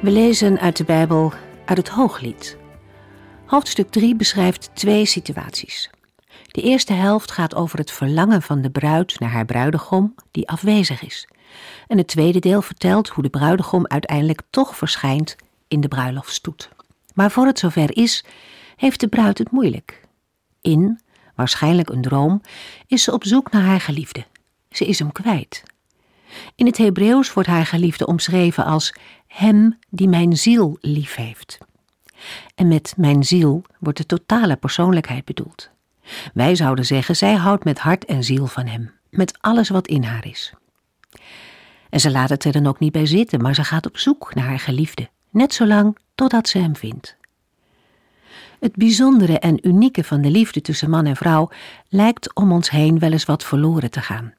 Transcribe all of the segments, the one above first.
We lezen uit de Bijbel uit het Hooglied. Hoofdstuk 3 beschrijft twee situaties. De eerste helft gaat over het verlangen van de bruid naar haar bruidegom die afwezig is. En het tweede deel vertelt hoe de bruidegom uiteindelijk toch verschijnt in de bruiloftstoet. Maar voor het zover is, heeft de bruid het moeilijk. In, waarschijnlijk een droom, is ze op zoek naar haar geliefde. Ze is hem kwijt. In het Hebreeuws wordt haar geliefde omschreven als hem die mijn ziel lief heeft. En met mijn ziel wordt de totale persoonlijkheid bedoeld. Wij zouden zeggen, zij houdt met hart en ziel van hem, met alles wat in haar is. En ze laat het er dan ook niet bij zitten, maar ze gaat op zoek naar haar geliefde, net zolang totdat ze hem vindt. Het bijzondere en unieke van de liefde tussen man en vrouw lijkt om ons heen wel eens wat verloren te gaan.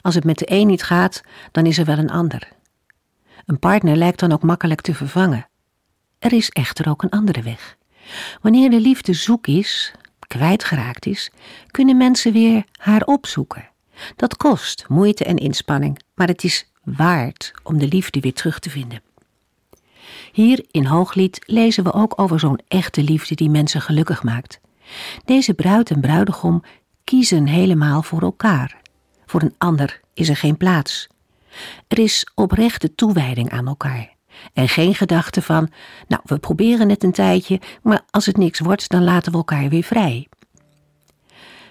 Als het met de een niet gaat, dan is er wel een ander. Een partner lijkt dan ook makkelijk te vervangen. Er is echter ook een andere weg. Wanneer de liefde zoek is, kwijtgeraakt is, kunnen mensen weer haar opzoeken. Dat kost moeite en inspanning, maar het is waard om de liefde weer terug te vinden. Hier in Hooglied lezen we ook over zo'n echte liefde die mensen gelukkig maakt. Deze bruid en bruidegom kiezen helemaal voor elkaar. Voor een ander is er geen plaats. Er is oprechte toewijding aan elkaar. En geen gedachte van, nou, we proberen het een tijdje, maar als het niks wordt, dan laten we elkaar weer vrij.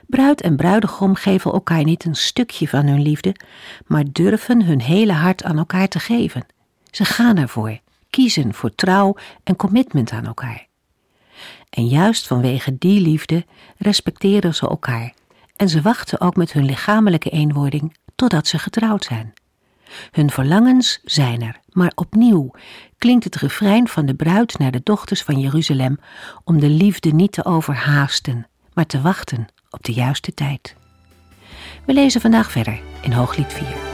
Bruid en bruidegom geven elkaar niet een stukje van hun liefde, maar durven hun hele hart aan elkaar te geven. Ze gaan ervoor, kiezen voor trouw en commitment aan elkaar. En juist vanwege die liefde respecteren ze elkaar en ze wachten ook met hun lichamelijke eenwording totdat ze getrouwd zijn. Hun verlangens zijn er, maar opnieuw klinkt het refrein van de bruid naar de dochters van Jeruzalem om de liefde niet te overhaasten, maar te wachten op de juiste tijd. We lezen vandaag verder in Hooglied 4.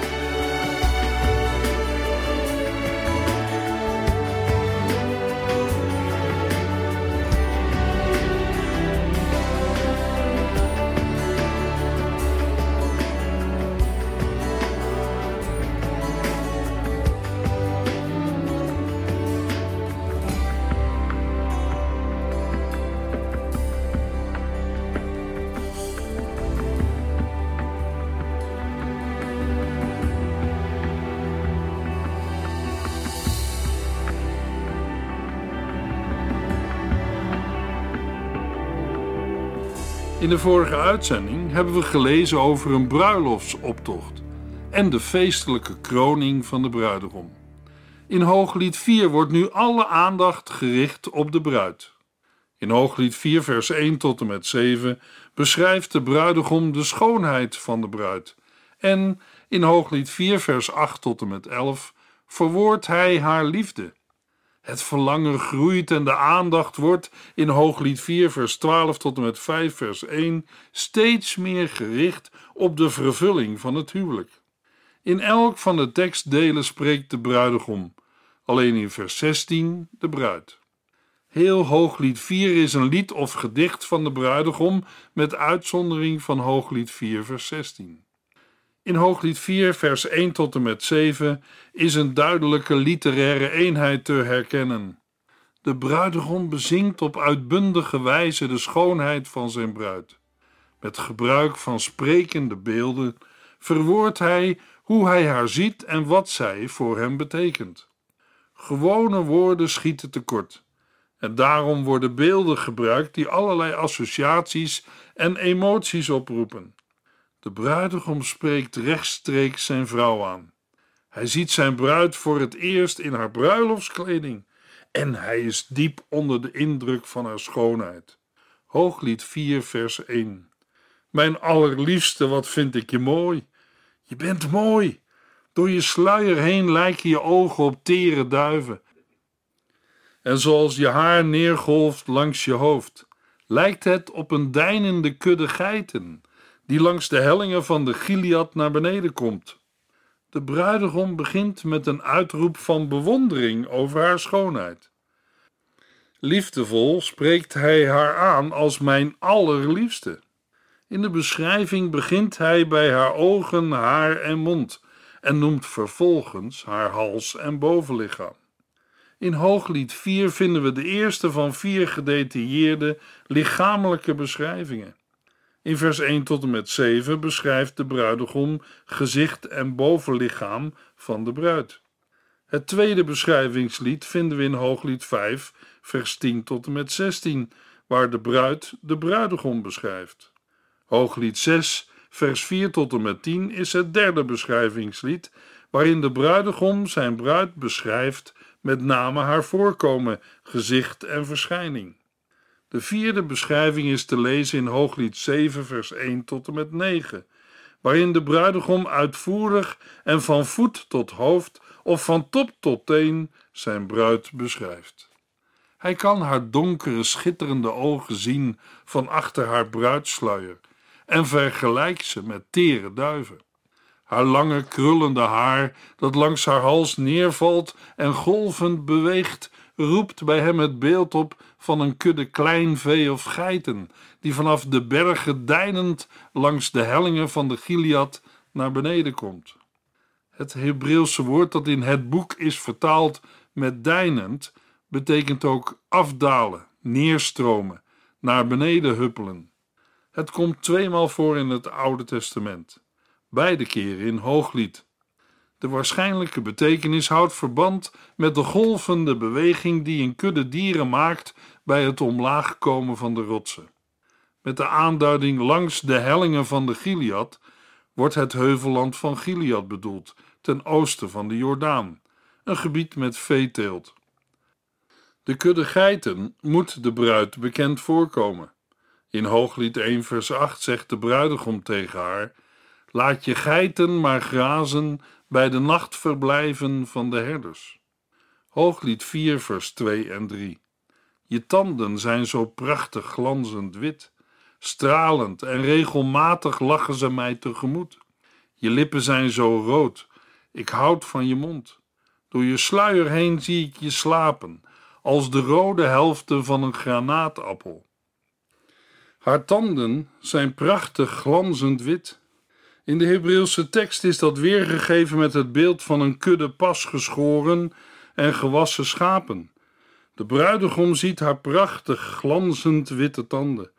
Vorige uitzending hebben we gelezen over een bruiloftsoptocht en de feestelijke kroning van de bruidegom. In Hooglied 4 wordt nu alle aandacht gericht op de bruid. In Hooglied 4, vers 1 tot en met 7 beschrijft de bruidegom de schoonheid van de bruid. En in Hooglied 4, vers 8 tot en met 11 verwoordt hij haar liefde. Het verlangen groeit en de aandacht wordt in Hooglied 4, vers 12 tot en met 5, vers 1 steeds meer gericht op de vervulling van het huwelijk. In elk van de tekstdelen spreekt de bruidegom, alleen in vers 16 de bruid. Heel Hooglied 4 is een lied of gedicht van de bruidegom, met uitzondering van Hooglied 4, vers 16. In Hooglied 4, vers 1 tot en met 7 is een duidelijke literaire eenheid te herkennen. De bruidegom bezingt op uitbundige wijze de schoonheid van zijn bruid. Met gebruik van sprekende beelden verwoordt hij hoe hij haar ziet en wat zij voor hem betekent. Gewone woorden schieten tekort. En daarom worden beelden gebruikt die allerlei associaties en emoties oproepen. De bruidegom spreekt rechtstreeks zijn vrouw aan. Hij ziet zijn bruid voor het eerst in haar bruiloftskleding en hij is diep onder de indruk van haar schoonheid. Hooglied 4, vers 1. Mijn allerliefste, wat vind ik je mooi. Je bent mooi. Door je sluier heen lijken je ogen op tere duiven. En zoals je haar neergolft langs je hoofd, lijkt het op een deinende kudde geiten die langs de hellingen van de Gilead naar beneden komt. De bruidegom begint met een uitroep van bewondering over haar schoonheid. Liefdevol spreekt hij haar aan als mijn allerliefste. In de beschrijving begint hij bij haar ogen, haar en mond en noemt vervolgens haar hals en bovenlichaam. In Hooglied 4 vinden we de eerste van vier gedetailleerde lichamelijke beschrijvingen. In vers 1 tot en met 7 beschrijft de bruidegom gezicht en bovenlichaam van de bruid. Het tweede beschrijvingslied vinden we in Hooglied 5, vers 10 tot en met 16, waar de bruid de bruidegom beschrijft. Hooglied 6, vers 4 tot en met 10 is het derde beschrijvingslied, waarin de bruidegom zijn bruid beschrijft, met name haar voorkomen, gezicht en verschijning. De vierde beschrijving is te lezen in Hooglied 7, vers 1 tot en met 9, waarin de bruidegom uitvoerig en van voet tot hoofd of van top tot teen zijn bruid beschrijft. Hij kan haar donkere, schitterende ogen zien van achter haar bruidsluier en vergelijkt ze met tere duiven. Haar lange, krullende haar, dat langs haar hals neervalt en golvend beweegt, roept bij hem het beeld op van een kudde klein vee of geiten, die vanaf de bergen deinend langs de hellingen van de Gilead naar beneden komt. Het Hebreeuwse woord dat in het boek is vertaald met deinend, betekent ook afdalen, neerstromen, naar beneden huppelen. Het komt tweemaal voor in het Oude Testament, beide keren in Hooglied. De waarschijnlijke betekenis houdt verband met de golvende beweging die een kudde dieren maakt bij het omlaag komen van de rotsen. Met de aanduiding langs de hellingen van de Gilead wordt het heuvelland van Gilead bedoeld, ten oosten van de Jordaan, een gebied met veeteelt. De kudde geiten moet de bruid bekend voorkomen. In Hooglied 1 vers 8 zegt de bruidegom tegen haar: Laat je geiten maar grazen bij de nachtverblijven van de herders. Hooglied 4 vers 2 en 3. Je tanden zijn zo prachtig glanzend wit, stralend en regelmatig lachen ze mij tegemoet. Je lippen zijn zo rood, ik houd van je mond. Door je sluier heen zie ik je slapen, als de rode helften van een granaatappel. Haar tanden zijn prachtig glanzend wit. In de Hebreeuwse tekst is dat weergegeven met het beeld van een kudde pas geschoren en gewassen schapen. De bruidegom ziet haar prachtig glanzend witte tanden,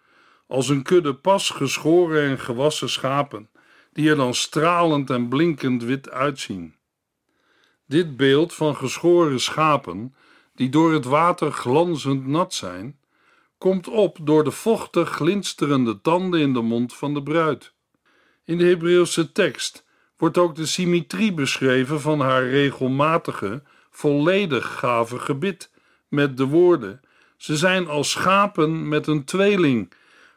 als een kudde pas geschoren en gewassen schapen, die er dan stralend en blinkend wit uitzien. Dit beeld van geschoren schapen, die door het water glanzend nat zijn, komt op door de vochtig glinsterende tanden in de mond van de bruid. In de Hebreeuwse tekst wordt ook de symmetrie beschreven van haar regelmatige, volledig gave gebit met de woorden: Ze zijn als schapen met een tweeling,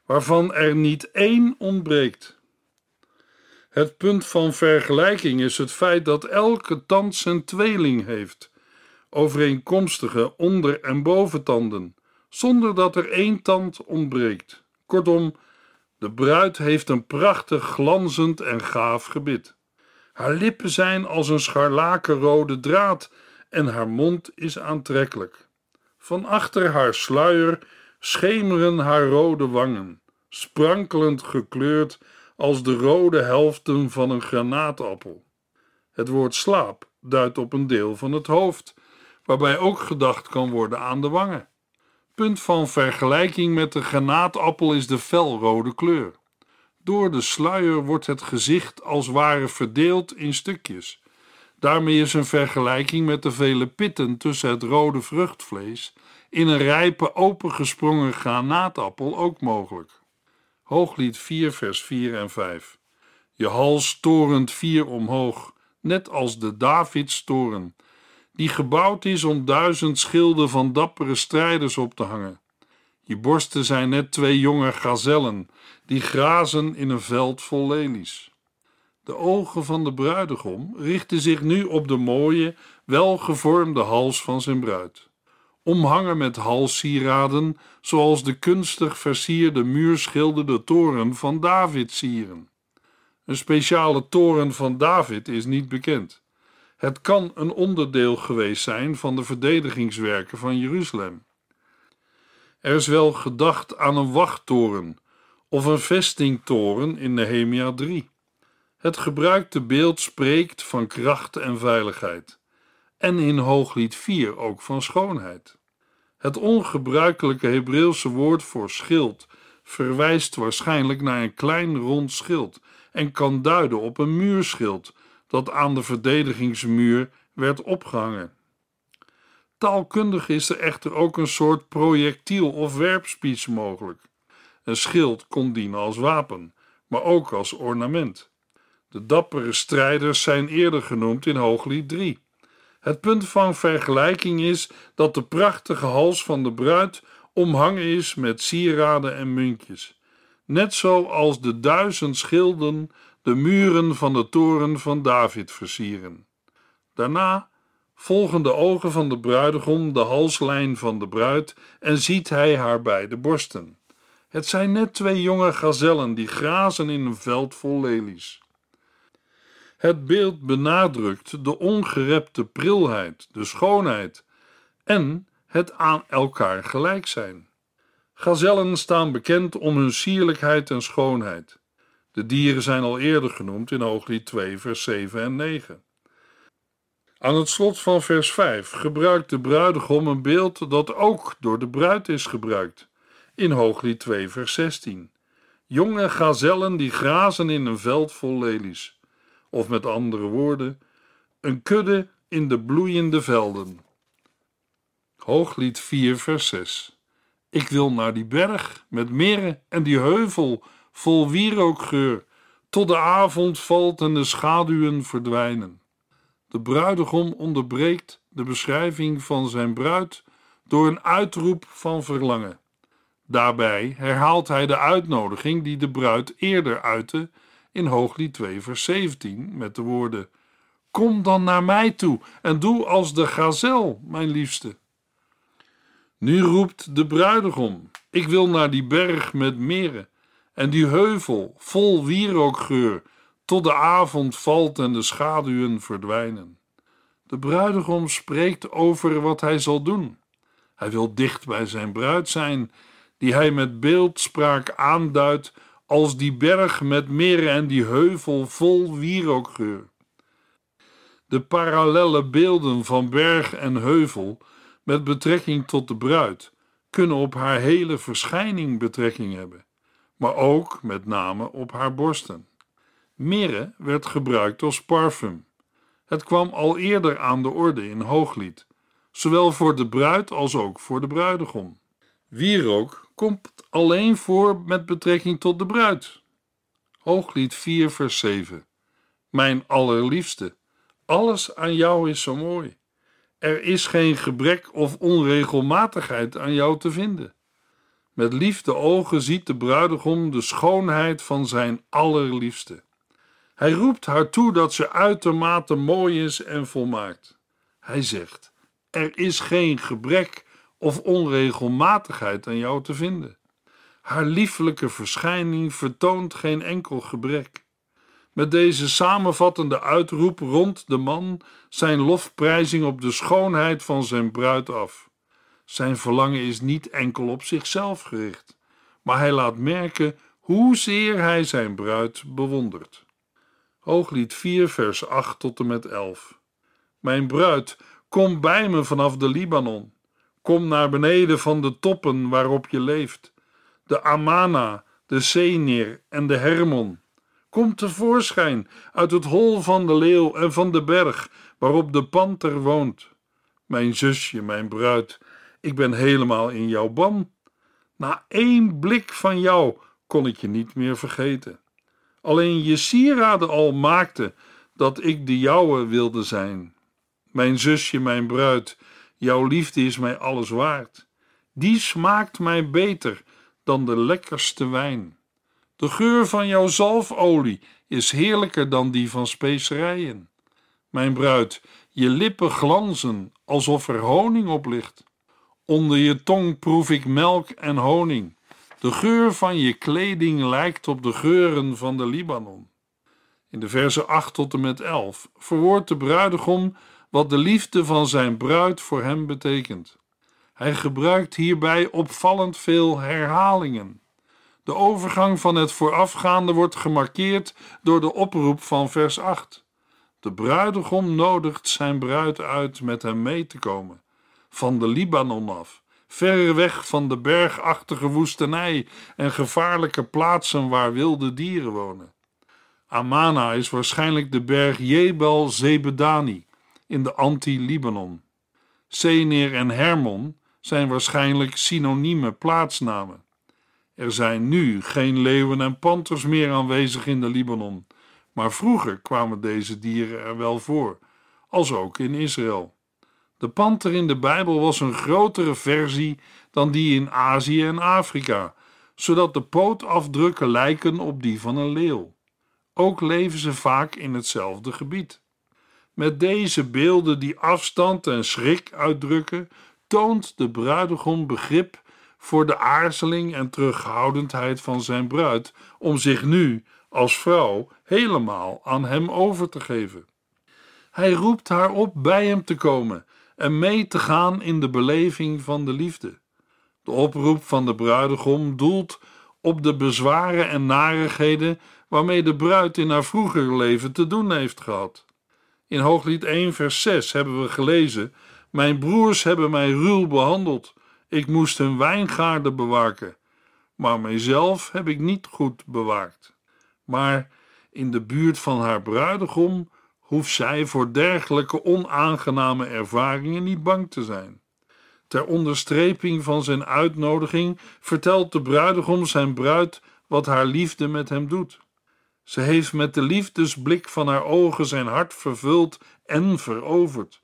waarvan er niet één ontbreekt. Het punt van vergelijking is het feit dat elke tand zijn tweeling heeft, overeenkomstige onder- en boventanden, zonder dat er één tand ontbreekt. Kortom, de bruid heeft een prachtig glanzend en gaaf gebit. Haar lippen zijn als een scharlakenrode draad en haar mond is aantrekkelijk. Van achter haar sluier schemeren haar rode wangen, sprankelend gekleurd als de rode helften van een granaatappel. Het woord slaap duidt op een deel van het hoofd, waarbij ook gedacht kan worden aan de wangen. Punt van vergelijking met de granaatappel is de felrode kleur. Door de sluier wordt het gezicht als ware verdeeld in stukjes. Daarmee is een vergelijking met de vele pitten tussen het rode vruchtvlees in een rijpe opengesprongen granaatappel ook mogelijk. Hooglied 4, vers 4 en 5. Je hals torent vier omhoog, net als de Davidstoren, die gebouwd is om duizend schilden van dappere strijders op te hangen. Je borsten zijn net twee jonge gazellen, die grazen in een veld vol lelies. De ogen van de bruidegom richten zich nu op de mooie, welgevormde hals van zijn bruid. omhangen met halssieraden, zoals de kunstig versierde muurschilderde toren van David sieren. Een speciale toren van David is niet bekend. Het kan een onderdeel geweest zijn van de verdedigingswerken van Jeruzalem. Er is wel gedacht aan een wachttoren of een vestingtoren in Nehemia 3. Het gebruikte beeld spreekt van kracht en veiligheid, en in Hooglied 4 ook van schoonheid. Het ongebruikelijke Hebreeuwse woord voor schild verwijst waarschijnlijk naar een klein rond schild en kan duiden op een muurschild dat aan de verdedigingsmuur werd opgehangen. Taalkundig is er echter ook een soort projectiel of werpspies mogelijk. Een schild kon dienen als wapen, maar ook als ornament. De dappere strijders zijn eerder genoemd in Hooglied 3. Het punt van vergelijking is dat de prachtige hals van de bruid omhangen is met sieraden en muntjes, net zoals de duizend schilden de muren van de toren van David versieren. Daarna volgen de ogen van de bruidegom de halslijn van de bruid en ziet hij haar beide borsten. Het zijn net twee jonge gazellen die grazen in een veld vol lelies. Het beeld benadrukt de ongerepte prilheid, de schoonheid en het aan elkaar gelijk zijn. Gazellen staan bekend om hun sierlijkheid en schoonheid. De dieren zijn al eerder genoemd in Hooglied 2, vers 7 en 9. Aan het slot van vers 5 gebruikt de bruidegom een beeld dat ook door de bruid is gebruikt, in Hooglied 2, vers 16. Jonge gazellen die grazen in een veld vol lelies of met andere woorden, een kudde in de bloeiende velden. Hooglied 4, vers 6. Ik wil naar die berg met meren en die heuvel vol wierookgeur, tot de avond valt en de schaduwen verdwijnen. De bruidegom onderbreekt de beschrijving van zijn bruid door een uitroep van verlangen. Daarbij herhaalt hij de uitnodiging die de bruid eerder uitte in Hooglied 2, vers 17 met de woorden: Kom dan naar mij toe en doe als de gazel, mijn liefste. Nu roept de bruidegom: Ik wil naar die berg met meren en die heuvel vol wierookgeur, tot de avond valt en de schaduwen verdwijnen. De bruidegom spreekt over wat hij zal doen. Hij wil dicht bij zijn bruid zijn, die hij met beeldspraak aanduidt als die berg met meren en die heuvel vol wierookgeur. De parallelle beelden van berg en heuvel met betrekking tot de bruid kunnen op haar hele verschijning betrekking hebben, maar ook met name op haar borsten. Mirre werd gebruikt als parfum. Het kwam al eerder aan de orde in Hooglied, zowel voor de bruid als ook voor de bruidegom. Wierook komt alleen voor met betrekking tot de bruid. Hooglied 4, vers 7. Mijn allerliefste, alles aan jou is zo mooi. Er is geen gebrek of onregelmatigheid aan jou te vinden. Met liefde ogen ziet de bruidegom de schoonheid van zijn allerliefste. Hij roept haar toe dat ze uitermate mooi is en volmaakt. Hij zegt: Er is geen gebrek of onregelmatigheid aan jou te vinden. Haar lieflijke verschijning vertoont geen enkel gebrek. Met deze samenvattende uitroep rond de man zijn lofprijzing op de schoonheid van zijn bruid af. Zijn verlangen is niet enkel op zichzelf gericht, maar hij laat merken hoezeer hij zijn bruid bewondert. Hooglied 4, vers 8 tot en met 11. Mijn bruid, kom bij me vanaf de Libanon. Kom naar beneden van de toppen waarop je leeft. De Amana, de Senir en de Hermon. Kom tevoorschijn uit het hol van de leeuw en van de berg waarop de panter woont. Mijn zusje, mijn bruid, ik ben helemaal in jouw ban. Na één blik van jou kon ik je niet meer vergeten. Alleen je sieraden al maakte dat ik de jouwe wilde zijn. Mijn zusje, mijn bruid, Jouw liefde is mij alles waard. Die smaakt mij beter dan de lekkerste wijn. De geur van jouw zalfolie is heerlijker dan die van specerijen. Mijn bruid, je lippen glanzen alsof er honing op ligt. Onder je tong proef ik melk en honing. De geur van je kleding lijkt op de geuren van de Libanon. In de versen 8 tot en met 11 verwoordt de bruidegom wat de liefde van zijn bruid voor hem betekent. Hij gebruikt hierbij opvallend veel herhalingen. De overgang van het voorafgaande wordt gemarkeerd door de oproep van vers 8. De bruidegom nodigt zijn bruid uit met hem mee te komen, van de Libanon af, ver weg van de bergachtige woestenij en gevaarlijke plaatsen waar wilde dieren wonen. Amana is waarschijnlijk de berg Jebel Zebedani in de anti-Libanon. Senir en Hermon zijn waarschijnlijk synonieme plaatsnamen. Er zijn nu geen leeuwen en panters meer aanwezig in de Libanon, maar vroeger kwamen deze dieren er wel voor, als ook in Israël. De panter in de Bijbel was een grotere versie dan die in Azië en Afrika, zodat de pootafdrukken lijken op die van een leeuw. Ook leven ze vaak in hetzelfde gebied. Met deze beelden die afstand en schrik uitdrukken, toont de bruidegom begrip voor de aarzeling en terughoudendheid van zijn bruid om zich nu als vrouw helemaal aan hem over te geven. Hij roept haar op bij hem te komen en mee te gaan in de beleving van de liefde. De oproep van de bruidegom doelt op de bezwaren en narigheden waarmee de bruid in haar vroeger leven te doen heeft gehad. In Hooglied 1, vers 6 hebben we gelezen: Mijn broers hebben mij ruw behandeld. Ik moest hun wijngaarden bewaken, maar mijzelf heb ik niet goed bewaakt. Maar in de buurt van haar bruidegom hoeft zij voor dergelijke onaangename ervaringen niet bang te zijn. Ter onderstreping van zijn uitnodiging vertelt de bruidegom zijn bruid wat haar liefde met hem doet. Ze heeft met de liefdesblik van haar ogen zijn hart vervuld en veroverd.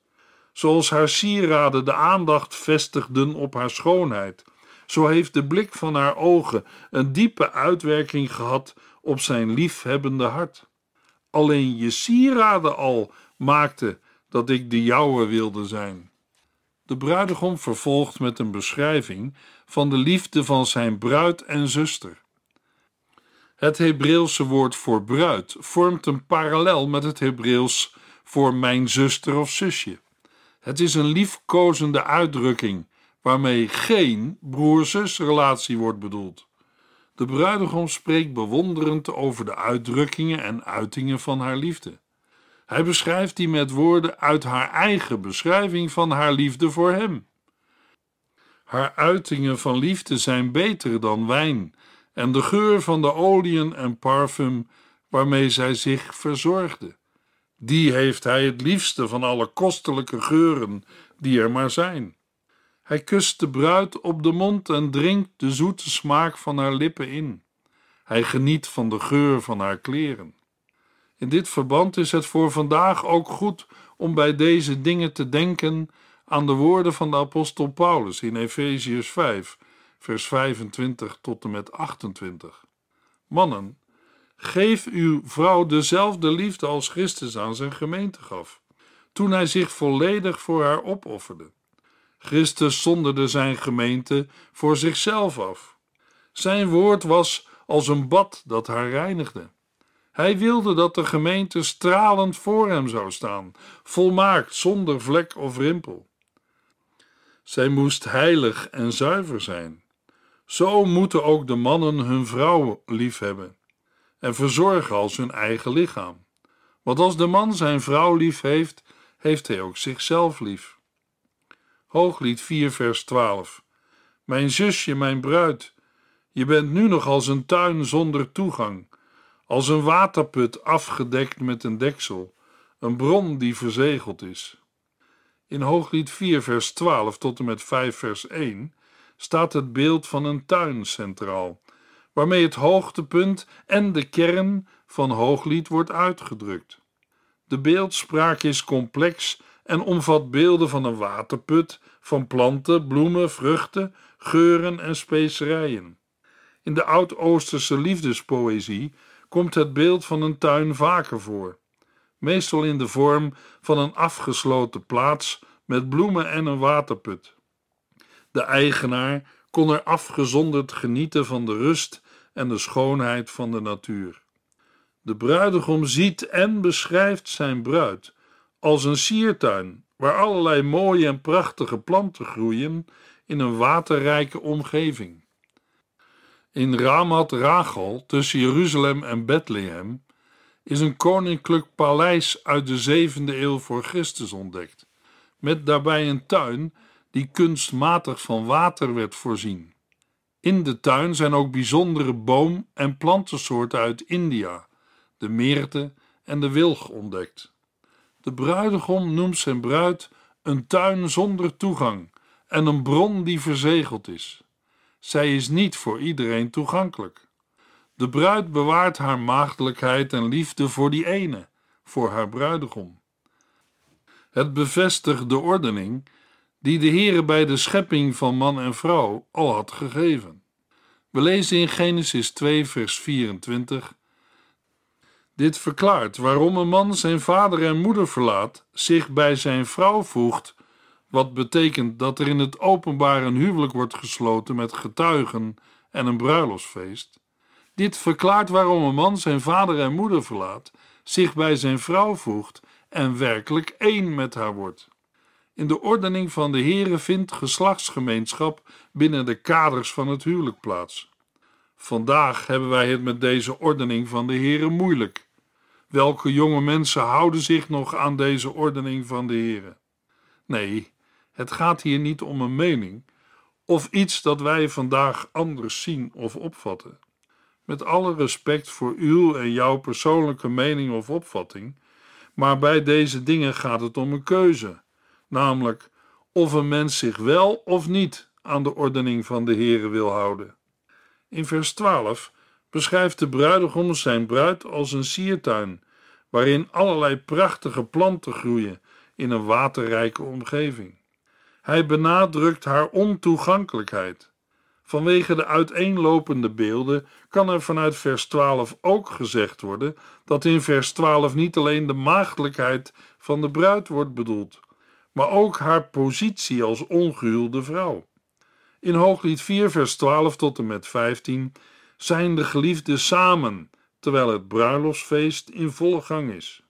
Zoals haar sieraden de aandacht vestigden op haar schoonheid, zo heeft de blik van haar ogen een diepe uitwerking gehad op zijn liefhebbende hart. Alleen je sieraden al maakte dat ik de jouwe wilde zijn. De bruidegom vervolgt met een beschrijving van de liefde van zijn bruid en zuster. Het Hebreeuwse woord voor bruid vormt een parallel met het Hebreeuws voor mijn zuster of zusje. Het is een liefkozende uitdrukking waarmee geen broer-zusrelatie wordt bedoeld. De bruidegom spreekt bewonderend over de uitdrukkingen en uitingen van haar liefde. Hij beschrijft die met woorden uit haar eigen beschrijving van haar liefde voor hem. Haar uitingen van liefde zijn beter dan wijn en de geur van de oliën en parfum waarmee zij zich verzorgde. Die heeft hij het liefste van alle kostelijke geuren die er maar zijn. Hij kust de bruid op de mond en drinkt de zoete smaak van haar lippen in. Hij geniet van de geur van haar kleren. In dit verband is het voor vandaag ook goed om bij deze dingen te denken aan de woorden van de apostel Paulus in Efeziërs 5, vers 25 tot en met 28. Mannen, geef uw vrouw dezelfde liefde als Christus aan zijn gemeente gaf, toen hij zich volledig voor haar opofferde. Christus zonderde zijn gemeente voor zichzelf af. Zijn woord was als een bad dat haar reinigde. Hij wilde dat de gemeente stralend voor hem zou staan, volmaakt, zonder vlek of rimpel. Zij moest heilig en zuiver zijn. Zo moeten ook de mannen hun vrouw liefhebben en verzorgen als hun eigen lichaam. Want als de man zijn vrouw lief heeft, heeft hij ook zichzelf lief. Hooglied 4, vers 12. Mijn zusje, mijn bruid, je bent nu nog als een tuin zonder toegang, als een waterput afgedekt met een deksel, een bron die verzegeld is. In Hooglied 4, vers 12 tot en met 5, vers 1 staat het beeld van een tuin centraal, waarmee het hoogtepunt en de kern van Hooglied wordt uitgedrukt. De beeldspraak is complex en omvat beelden van een waterput, van planten, bloemen, vruchten, geuren en specerijen. In de Oud-Oosterse liefdespoëzie komt het beeld van een tuin vaker voor, meestal in de vorm van een afgesloten plaats met bloemen en een waterput. De eigenaar kon er afgezonderd genieten van de rust en de schoonheid van de natuur. De bruidegom ziet en beschrijft zijn bruid als een siertuin waar allerlei mooie en prachtige planten groeien in een waterrijke omgeving. In Ramat Rachel, tussen Jeruzalem en Bethlehem, is een koninklijk paleis uit de 7e eeuw voor Christus ontdekt, met daarbij een tuin die kunstmatig van water werd voorzien. In de tuin zijn ook bijzondere boom- en plantensoorten uit India, de meerte en de wilg ontdekt. De bruidegom noemt zijn bruid een tuin zonder toegang en een bron die verzegeld is. Zij is niet voor iedereen toegankelijk. De bruid bewaart haar maagdelijkheid en liefde voor die ene, voor haar bruidegom. Het bevestigt de ordening die de Heere bij de schepping van man en vrouw al had gegeven. We lezen in Genesis 2, vers 24. Dit verklaart waarom een man zijn vader en moeder verlaat, zich bij zijn vrouw voegt, wat betekent dat er in het openbaar een huwelijk wordt gesloten met getuigen en een bruiloftsfeest. Dit verklaart waarom een man zijn vader en moeder verlaat, zich bij zijn vrouw voegt en werkelijk één met haar wordt. In de ordening van de Heere vindt geslachtsgemeenschap binnen de kaders van het huwelijk plaats. Vandaag hebben wij het met deze ordening van de Heere moeilijk. Welke jonge mensen houden zich nog aan deze ordening van de Heere? Nee, het gaat hier niet om een mening of iets dat wij vandaag anders zien of opvatten. Met alle respect voor uw en jouw persoonlijke mening of opvatting, maar bij deze dingen gaat het om een keuze namelijk of een mens zich wel of niet aan de ordening van de Heere wil houden. In vers 12 beschrijft de bruidegom zijn bruid als een siertuin, waarin allerlei prachtige planten groeien in een waterrijke omgeving. Hij benadrukt haar ontoegankelijkheid. Vanwege de uiteenlopende beelden kan er vanuit vers 12 ook gezegd worden dat in vers 12 niet alleen de maagdelijkheid van de bruid wordt bedoeld, maar ook haar positie als ongehuwde vrouw. In Hooglied 4, vers 12 tot en met 15 zijn de geliefden samen, terwijl het bruiloftsfeest in volle gang is.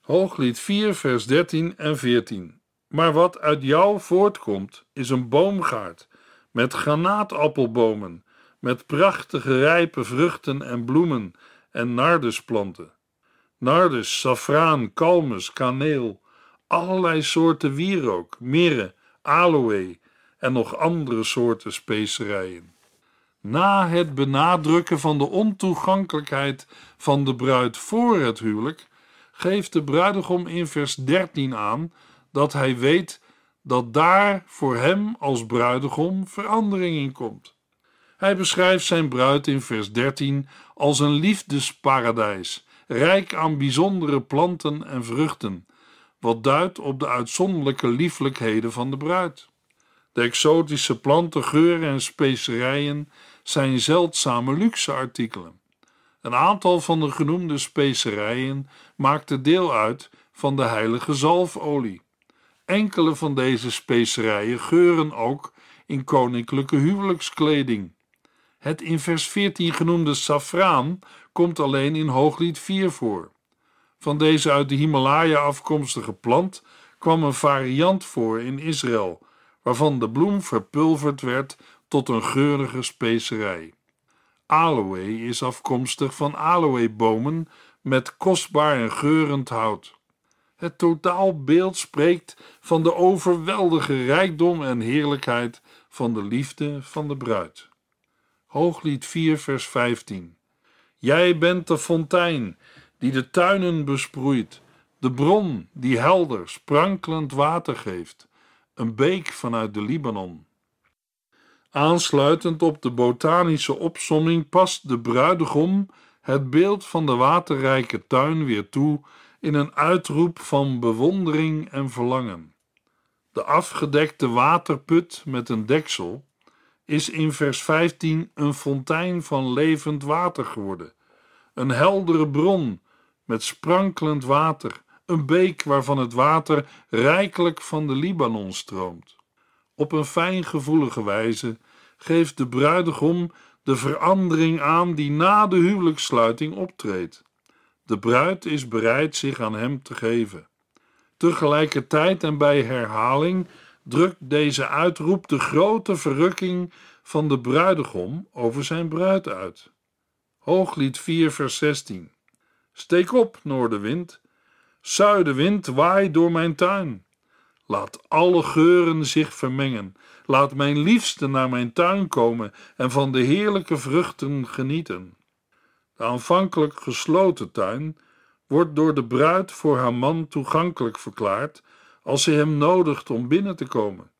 Hooglied 4, vers 13 en 14. Maar wat uit jou voortkomt, is een boomgaard met granaatappelbomen, met prachtige rijpe vruchten en bloemen en nardusplanten. Nardus, safraan, kalmus, kaneel, allerlei soorten wierook, mirre, aloe en nog andere soorten specerijen. Na het benadrukken van de ontoegankelijkheid van de bruid voor het huwelijk, geeft de bruidegom in vers 13 aan dat hij weet dat daar voor hem als bruidegom verandering in komt. Hij beschrijft zijn bruid in vers 13 als een liefdesparadijs, rijk aan bijzondere planten en vruchten, wat duidt op de uitzonderlijke lieflijkheden van de bruid. De exotische planten, geuren en specerijen zijn zeldzame luxe artikelen. Een aantal van de genoemde specerijen maakte deel uit van de heilige zalfolie. Enkele van deze specerijen geuren ook in koninklijke huwelijkskleding. Het in vers 14 genoemde safraan komt alleen in Hooglied 4 voor. Van deze uit de Himalaya afkomstige plant kwam een variant voor in Israël, waarvan de bloem verpulverd werd tot een geurige specerij. Aloe is afkomstig van aloebomen met kostbaar en geurend hout. Het totaalbeeld spreekt van de overweldige rijkdom en heerlijkheid van de liefde van de bruid. Hooglied 4, vers 15. Jij bent de fontein die de tuinen besproeit, de bron die helder, sprankelend water geeft, een beek vanuit de Libanon. Aansluitend op de botanische opsomming past de bruidegom het beeld van de waterrijke tuin weer toe in een uitroep van bewondering en verlangen. De afgedekte waterput met een deksel is in vers 15 een fontein van levend water geworden, een heldere bron met sprankelend water, een beek waarvan het water rijkelijk van de Libanon stroomt. Op een fijngevoelige wijze geeft de bruidegom de verandering aan die na de huwelijkssluiting optreedt. De bruid is bereid zich aan hem te geven. Tegelijkertijd en bij herhaling drukt deze uitroep de grote verrukking van de bruidegom over zijn bruid uit. Hooglied 4, vers 16. Steek op, noordenwind, zuidenwind, waai door mijn tuin. Laat alle geuren zich vermengen. Laat mijn liefste naar mijn tuin komen en van de heerlijke vruchten genieten. De aanvankelijk gesloten tuin wordt door de bruid voor haar man toegankelijk verklaard als ze hem nodigt om binnen te komen.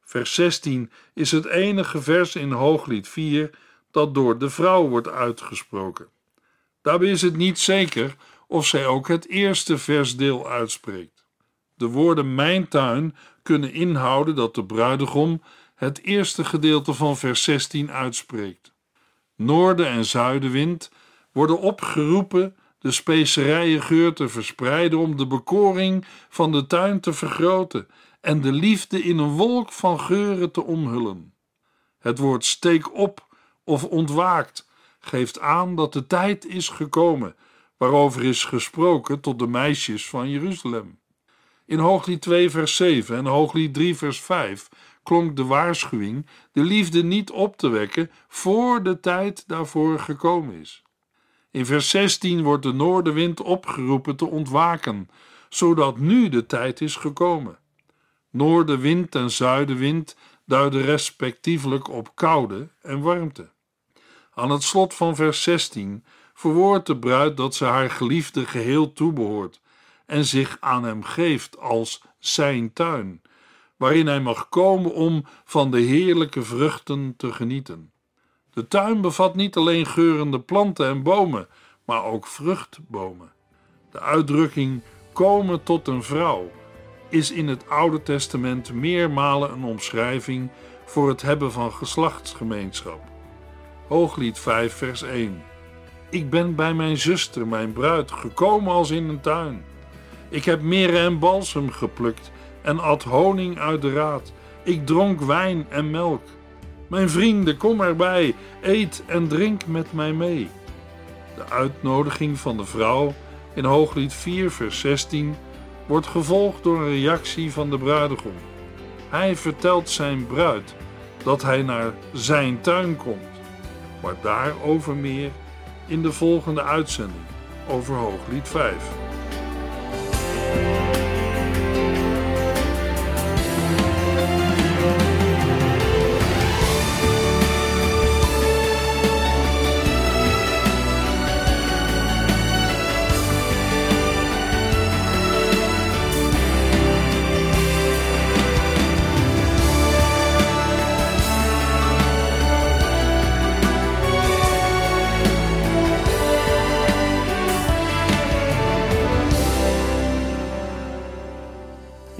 Vers 16 is het enige vers in Hooglied 4 dat door de vrouw wordt uitgesproken. Daarbij is het niet zeker of zij ook het eerste versdeel uitspreekt. De woorden mijn tuin kunnen inhouden dat de bruidegom het eerste gedeelte van vers 16 uitspreekt. Noorden- en zuidenwind worden opgeroepen de specerijen te verspreiden om de bekoring van de tuin te vergroten en de liefde in een wolk van geuren te omhullen. Het woord steek op of ontwaakt geeft aan dat de tijd is gekomen waarover is gesproken tot de meisjes van Jeruzalem. In Hooglied 2 vers 7 en Hooglied 3 vers 5 klonk de waarschuwing de liefde niet op te wekken voor de tijd daarvoor gekomen is. In vers 16 wordt de noordenwind opgeroepen te ontwaken, zodat nu de tijd is gekomen. Noordenwind en zuidenwind duiden respectievelijk op koude en warmte. Aan het slot van vers 16 verwoordt de bruid dat ze haar geliefde geheel toebehoort en zich aan hem geeft als zijn tuin, waarin hij mag komen om van de heerlijke vruchten te genieten. De tuin bevat niet alleen geurende planten en bomen, maar ook vruchtbomen. De uitdrukking komen tot een vrouw is in het Oude Testament meermalen een omschrijving voor het hebben van geslachtsgemeenschap. Hooglied 5, vers 1. Ik ben bij mijn zuster, mijn bruid, gekomen als in een tuin. Ik heb meren en balsem geplukt en at honing uit de raad. Ik dronk wijn en melk. Mijn vrienden, kom erbij, eet en drink met mij mee. De uitnodiging van de vrouw in Hooglied 4, vers 16 wordt gevolgd door een reactie van de bruidegom. Hij vertelt zijn bruid dat hij naar zijn tuin komt, maar daarover meer in de volgende uitzending over Hooglied 5.